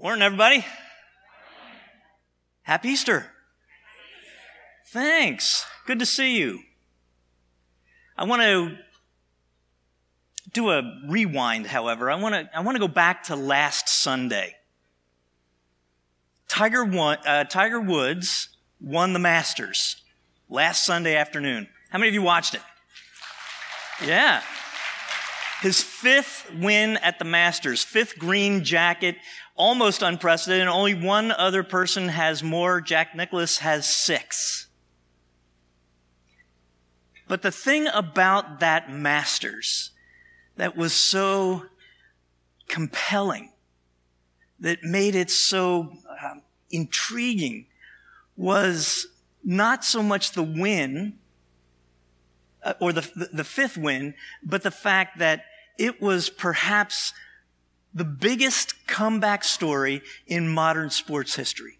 Morning, everybody. Happy Easter. Thanks. Good to see you. I want to do a rewind, however. I want to, I want to go back to last Sunday. Tiger, won, uh, Tiger Woods won the Masters last Sunday afternoon. How many of you watched it? Yeah. His fifth win at the Masters, fifth green jacket, almost unprecedented. Only one other person has more. Jack Nicklaus has six. But the thing about that Masters that was so compelling, that made it so uh, intriguing, was not so much the win, uh, or the, the, the fifth win, but the fact that it was perhaps the biggest comeback story in modern sports history.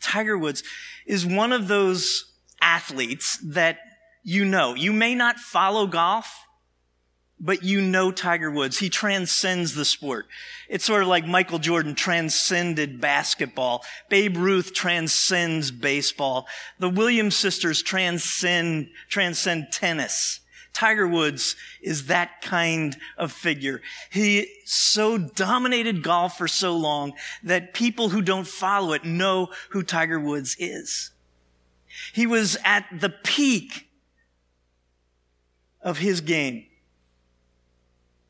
Tiger Woods is one of those athletes that you know. You may not follow golf, but you know Tiger Woods. He transcends the sport. It's sort of like Michael Jordan transcended basketball. Babe Ruth transcends baseball. The Williams sisters transcend, transcend tennis. Tiger Woods is that kind of figure. He so dominated golf for so long that people who don't follow it know who Tiger Woods is. He was at the peak of his game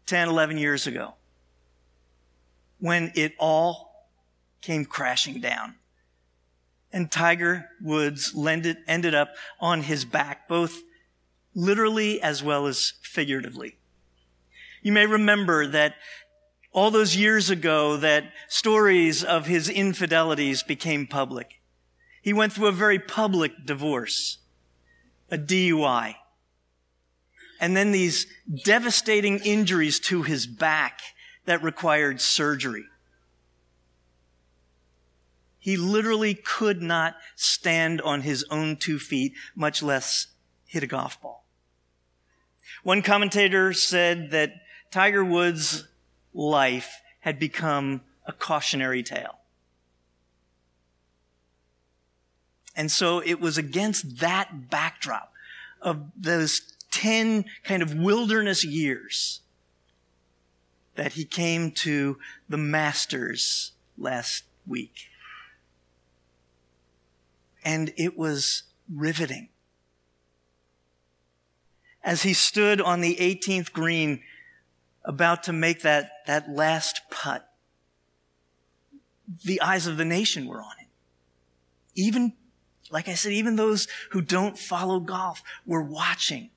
10, 11 years ago when it all came crashing down. And Tiger Woods ended, up on his back, both literally as well as figuratively. You may remember that all those years ago that stories of his infidelities became public. He went through a very public divorce, a DUI, and then these devastating injuries to his back that required surgery. He literally could not stand on his own two feet, much less hit a golf ball. One commentator said that Tiger Woods' life had become a cautionary tale. And so it was against that backdrop of those 10 kind of wilderness years that he came to the Masters last week. And it was riveting as he stood on the 18th green about to make that, that last putt, the eyes of the nation were on him. Even, like I said, even those who don't follow golf were watching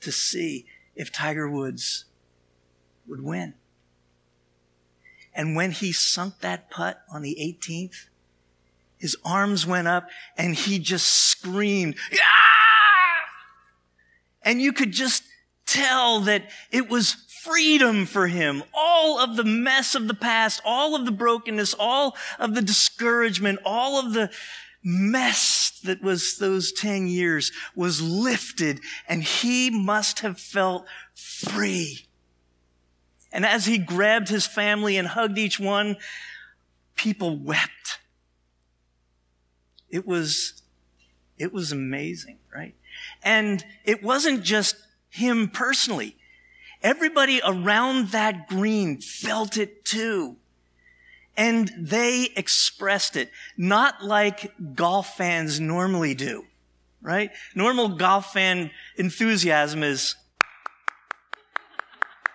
to see if Tiger Woods would win. And when he sunk that putt on the 18th, his arms went up and he just screamed, yeah! And you could just tell that it was freedom for him. All of the mess of the past, all of the brokenness, all of the discouragement, all of the mess that was those 10 years was lifted and he must have felt free. And as he grabbed his family and hugged each one, people wept. It was, it was amazing? And it wasn't just him personally. Everybody around that green felt it too. And they expressed it, not like golf fans normally do, right? Normal golf fan enthusiasm is,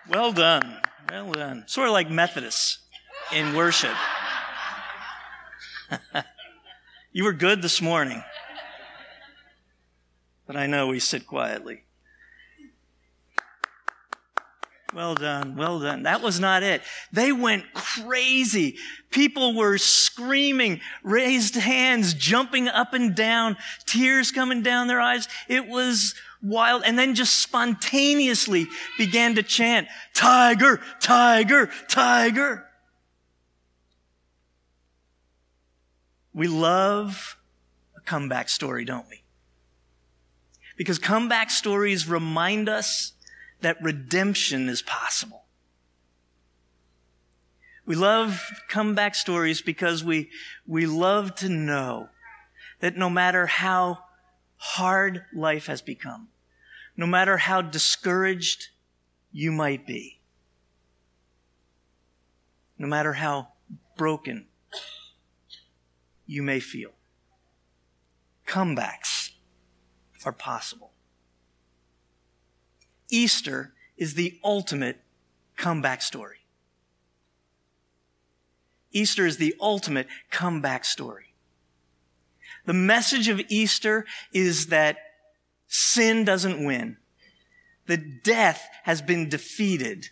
well done, well done. Sort of like Methodists in worship. you were good this morning but I know we sit quietly. Well done, well done. That was not it. They went crazy. People were screaming, raised hands, jumping up and down, tears coming down their eyes. It was wild. And then just spontaneously began to chant, Tiger, Tiger, Tiger. We love a comeback story, don't we? Because comeback stories remind us that redemption is possible. We love comeback stories because we, we love to know that no matter how hard life has become, no matter how discouraged you might be, no matter how broken you may feel, comebacks are possible. Easter is the ultimate comeback story. Easter is the ultimate comeback story. The message of Easter is that sin doesn't win. That death has been defeated.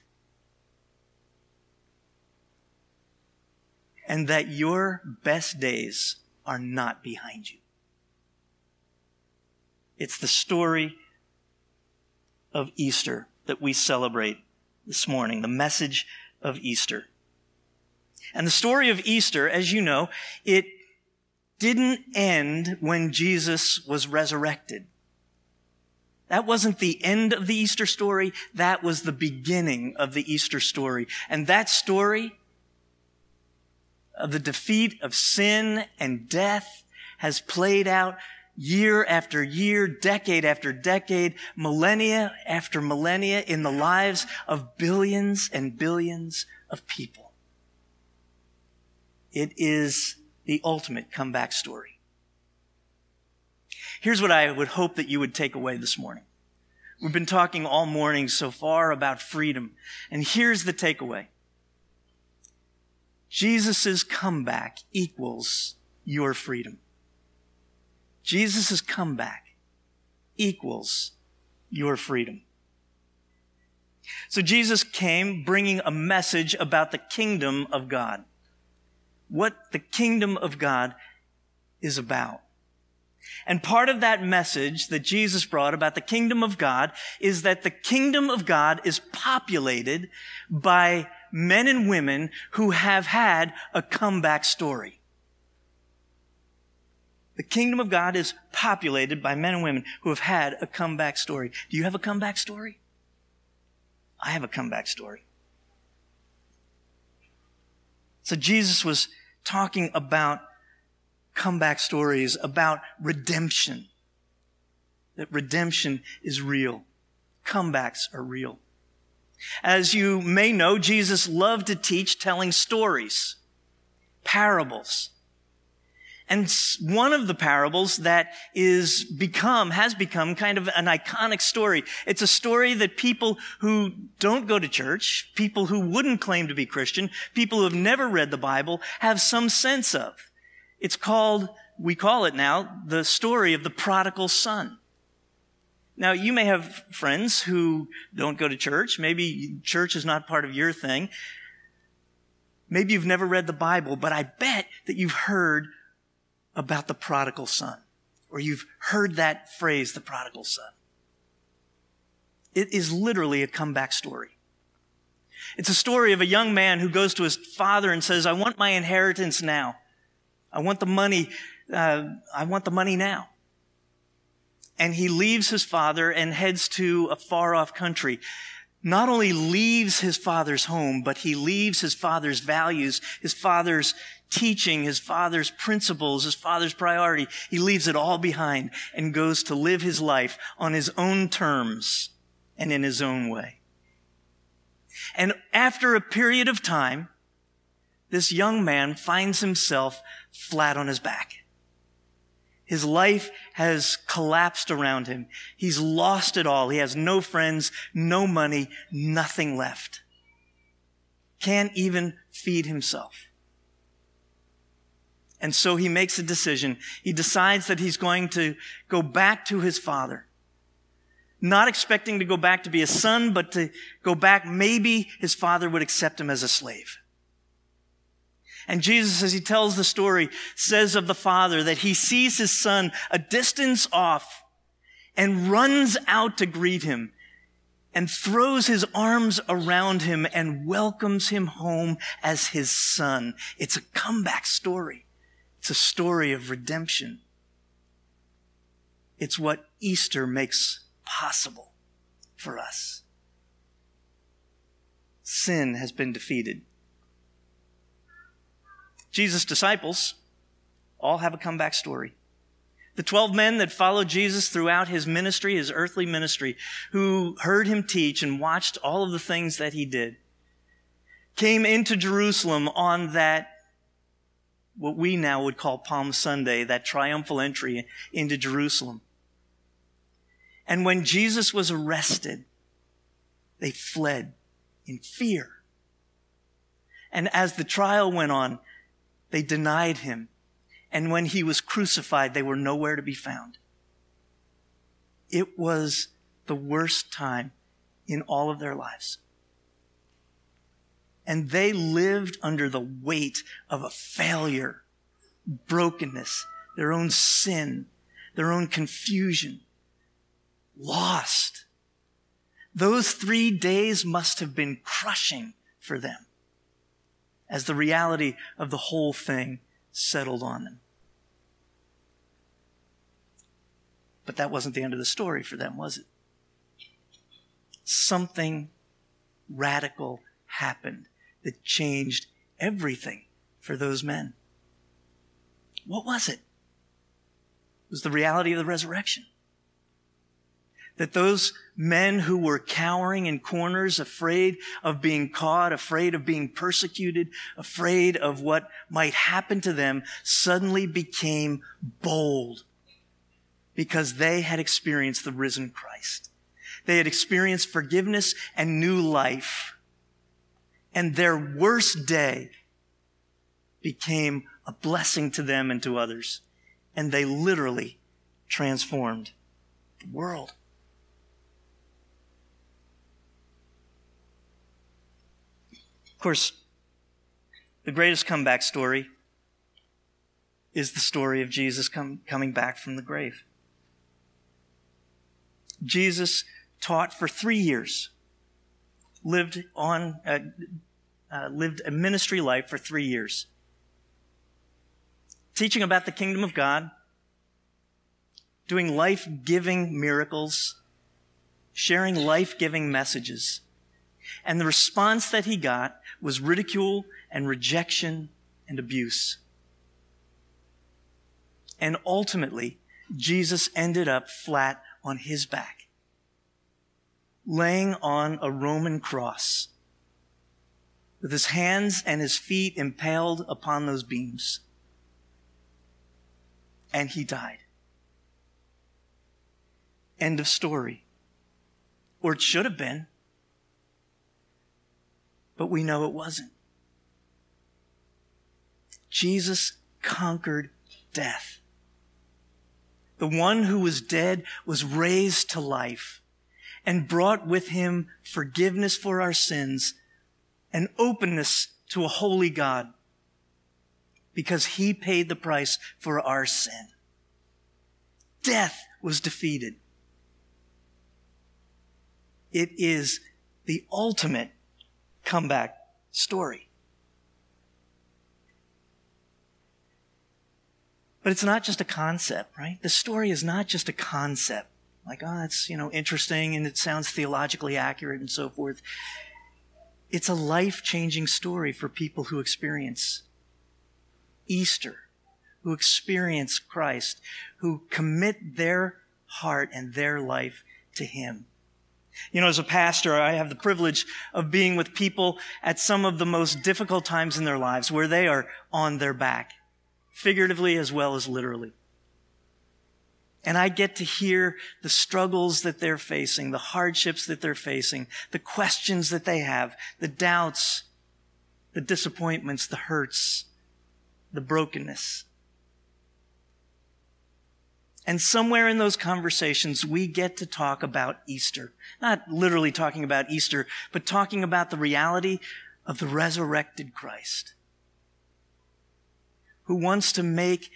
And that your best days are not behind you. It's the story of Easter that we celebrate this morning, the message of Easter. And the story of Easter, as you know, it didn't end when Jesus was resurrected. That wasn't the end of the Easter story. That was the beginning of the Easter story. And that story of the defeat of sin and death has played out year after year, decade after decade, millennia after millennia in the lives of billions and billions of people. It is the ultimate comeback story. Here's what I would hope that you would take away this morning. We've been talking all morning so far about freedom. And here's the takeaway. Jesus' comeback equals your freedom. Jesus' comeback equals your freedom. So Jesus came bringing a message about the kingdom of God what the kingdom of God is about. And part of that message that Jesus brought about the kingdom of God is that the kingdom of God is populated by men and women who have had a comeback story. The kingdom of God is populated by men and women who have had a comeback story. Do you have a comeback story? I have a comeback story. So Jesus was talking about comeback stories, about redemption. That redemption is real. Comebacks are real. As you may know, Jesus loved to teach telling stories, parables. And one of the parables that is become, has become kind of an iconic story. It's a story that people who don't go to church, people who wouldn't claim to be Christian, people who have never read the Bible have some sense of. It's called, we call it now, the story of the prodigal son. Now, you may have friends who don't go to church. Maybe church is not part of your thing. Maybe you've never read the Bible, but I bet that you've heard about the prodigal son, or you've heard that phrase, the prodigal son. It is literally a comeback story. It's a story of a young man who goes to his father and says, I want my inheritance now. I want the money. Uh, I want the money now. And he leaves his father and heads to a far off country. Not only leaves his father's home, but he leaves his father's values, his father's teaching, his father's principles, his father's priority. He leaves it all behind and goes to live his life on his own terms and in his own way. And after a period of time, this young man finds himself flat on his back. His life has collapsed around him. He's lost it all. He has no friends, no money, nothing left. Can't even feed himself. And so he makes a decision. He decides that he's going to go back to his father. Not expecting to go back to be a son, but to go back, maybe his father would accept him as a slave. And Jesus, as he tells the story, says of the father that he sees his son a distance off and runs out to greet him and throws his arms around him and welcomes him home as his son. It's a comeback story. It's a story of redemption. It's what Easter makes possible for us. Sin has been defeated. Jesus' disciples all have a comeback story. The 12 men that followed Jesus throughout his ministry, his earthly ministry, who heard him teach and watched all of the things that he did, came into Jerusalem on that, what we now would call Palm Sunday, that triumphal entry into Jerusalem. And when Jesus was arrested, they fled in fear. And as the trial went on, they denied him. And when he was crucified, they were nowhere to be found. It was the worst time in all of their lives. And they lived under the weight of a failure, brokenness, their own sin, their own confusion, lost. Those three days must have been crushing for them as the reality of the whole thing settled on them. But that wasn't the end of the story for them, was it? Something radical happened that changed everything for those men. What was it? It was the reality of the resurrection that those men who were cowering in corners, afraid of being caught, afraid of being persecuted, afraid of what might happen to them, suddenly became bold because they had experienced the risen Christ. They had experienced forgiveness and new life. And their worst day became a blessing to them and to others. And they literally transformed the world. Of course, the greatest comeback story is the story of Jesus coming back from the grave. Jesus taught for three years, lived on, uh, uh, lived a ministry life for three years, teaching about the kingdom of God, doing life-giving miracles, sharing life-giving messages. And the response that he got was ridicule and rejection and abuse. And ultimately, Jesus ended up flat on his back, laying on a Roman cross with his hands and his feet impaled upon those beams. And he died. End of story. Or it should have been but we know it wasn't. Jesus conquered death. The one who was dead was raised to life and brought with him forgiveness for our sins and openness to a holy God because he paid the price for our sin. Death was defeated. It is the ultimate comeback story. But it's not just a concept, right? The story is not just a concept. Like, oh, that's, you know, interesting and it sounds theologically accurate and so forth. It's a life changing story for people who experience Easter, who experience Christ, who commit their heart and their life to Him. You know, as a pastor, I have the privilege of being with people at some of the most difficult times in their lives where they are on their back, figuratively as well as literally. And I get to hear the struggles that they're facing, the hardships that they're facing, the questions that they have, the doubts, the disappointments, the hurts, the brokenness. And somewhere in those conversations, we get to talk about Easter. Not literally talking about Easter, but talking about the reality of the resurrected Christ, who wants to make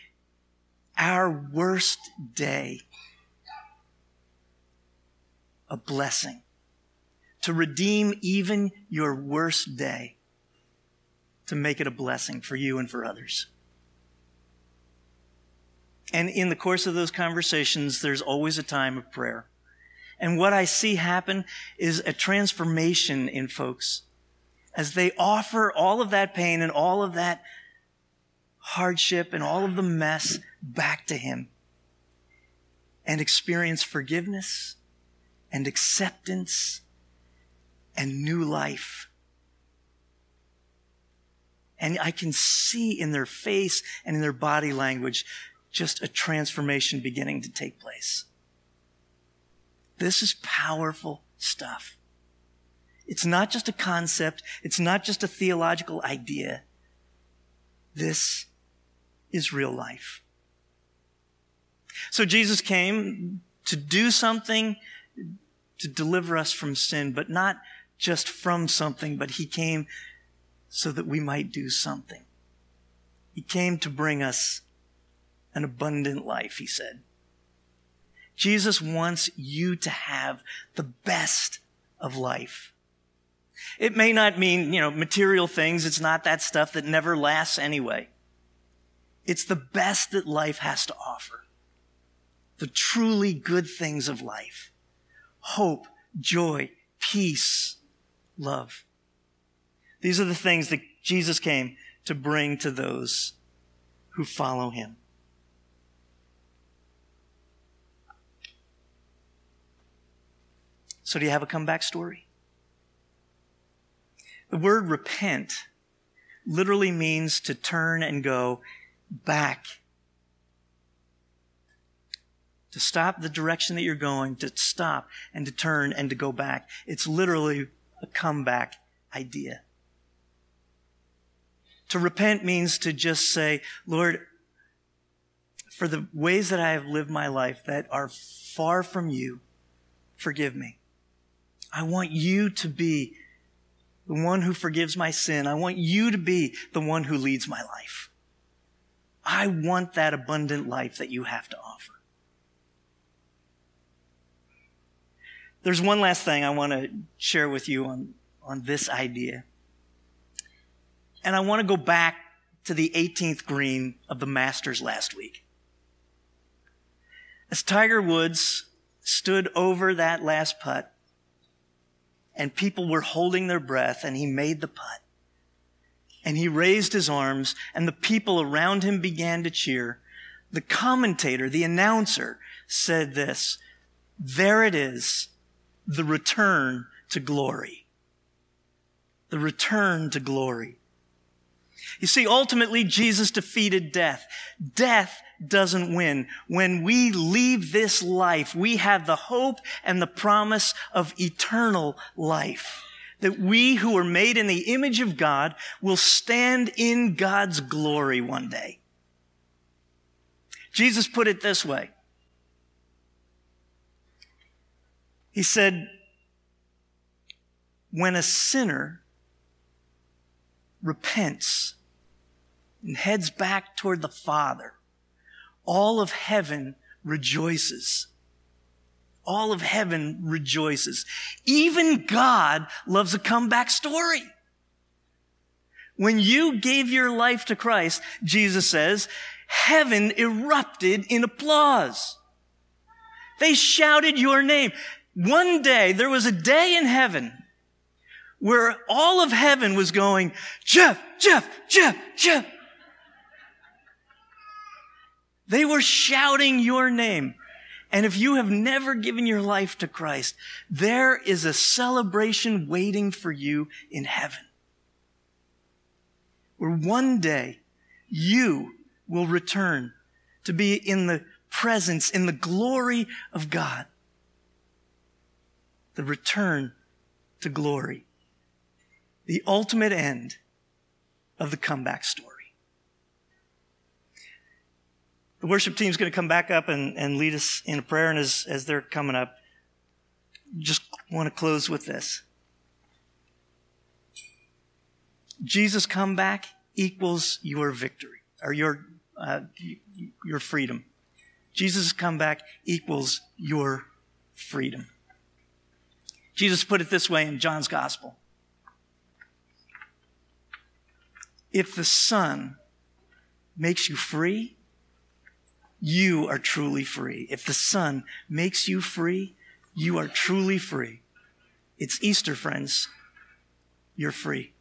our worst day a blessing, to redeem even your worst day, to make it a blessing for you and for others. And in the course of those conversations, there's always a time of prayer. And what I see happen is a transformation in folks as they offer all of that pain and all of that hardship and all of the mess back to Him and experience forgiveness and acceptance and new life. And I can see in their face and in their body language just a transformation beginning to take place. This is powerful stuff. It's not just a concept. It's not just a theological idea. This is real life. So Jesus came to do something to deliver us from sin, but not just from something, but he came so that we might do something. He came to bring us an abundant life, he said. Jesus wants you to have the best of life. It may not mean, you know, material things. It's not that stuff that never lasts anyway. It's the best that life has to offer. The truly good things of life. Hope, joy, peace, love. These are the things that Jesus came to bring to those who follow him. So, do you have a comeback story? The word repent literally means to turn and go back. To stop the direction that you're going, to stop and to turn and to go back. It's literally a comeback idea. To repent means to just say, Lord, for the ways that I have lived my life that are far from you, forgive me. I want you to be the one who forgives my sin. I want you to be the one who leads my life. I want that abundant life that you have to offer. There's one last thing I want to share with you on, on this idea. And I want to go back to the 18th green of the Masters last week. As Tiger Woods stood over that last putt, and people were holding their breath and he made the putt. And he raised his arms and the people around him began to cheer. The commentator, the announcer said this, there it is, the return to glory. The return to glory. You see, ultimately, Jesus defeated death. Death doesn't win. When we leave this life, we have the hope and the promise of eternal life. That we who are made in the image of God will stand in God's glory one day. Jesus put it this way. He said, when a sinner repents and heads back toward the Father, all of heaven rejoices. All of heaven rejoices. Even God loves a comeback story. When you gave your life to Christ, Jesus says, heaven erupted in applause. They shouted your name. One day, there was a day in heaven where all of heaven was going, Jeff, Jeff, Jeff, Jeff. They were shouting your name. And if you have never given your life to Christ, there is a celebration waiting for you in heaven. Where one day you will return to be in the presence, in the glory of God. The return to glory. The ultimate end of the comeback story. The worship team is going to come back up and, and lead us in a prayer. And as, as they're coming up, just want to close with this. Jesus come back equals your victory or your, uh, your freedom. Jesus come back equals your freedom. Jesus put it this way in John's gospel. If the Son makes you free, you are truly free. If the Son makes you free, you are truly free. It's Easter, friends. You're free.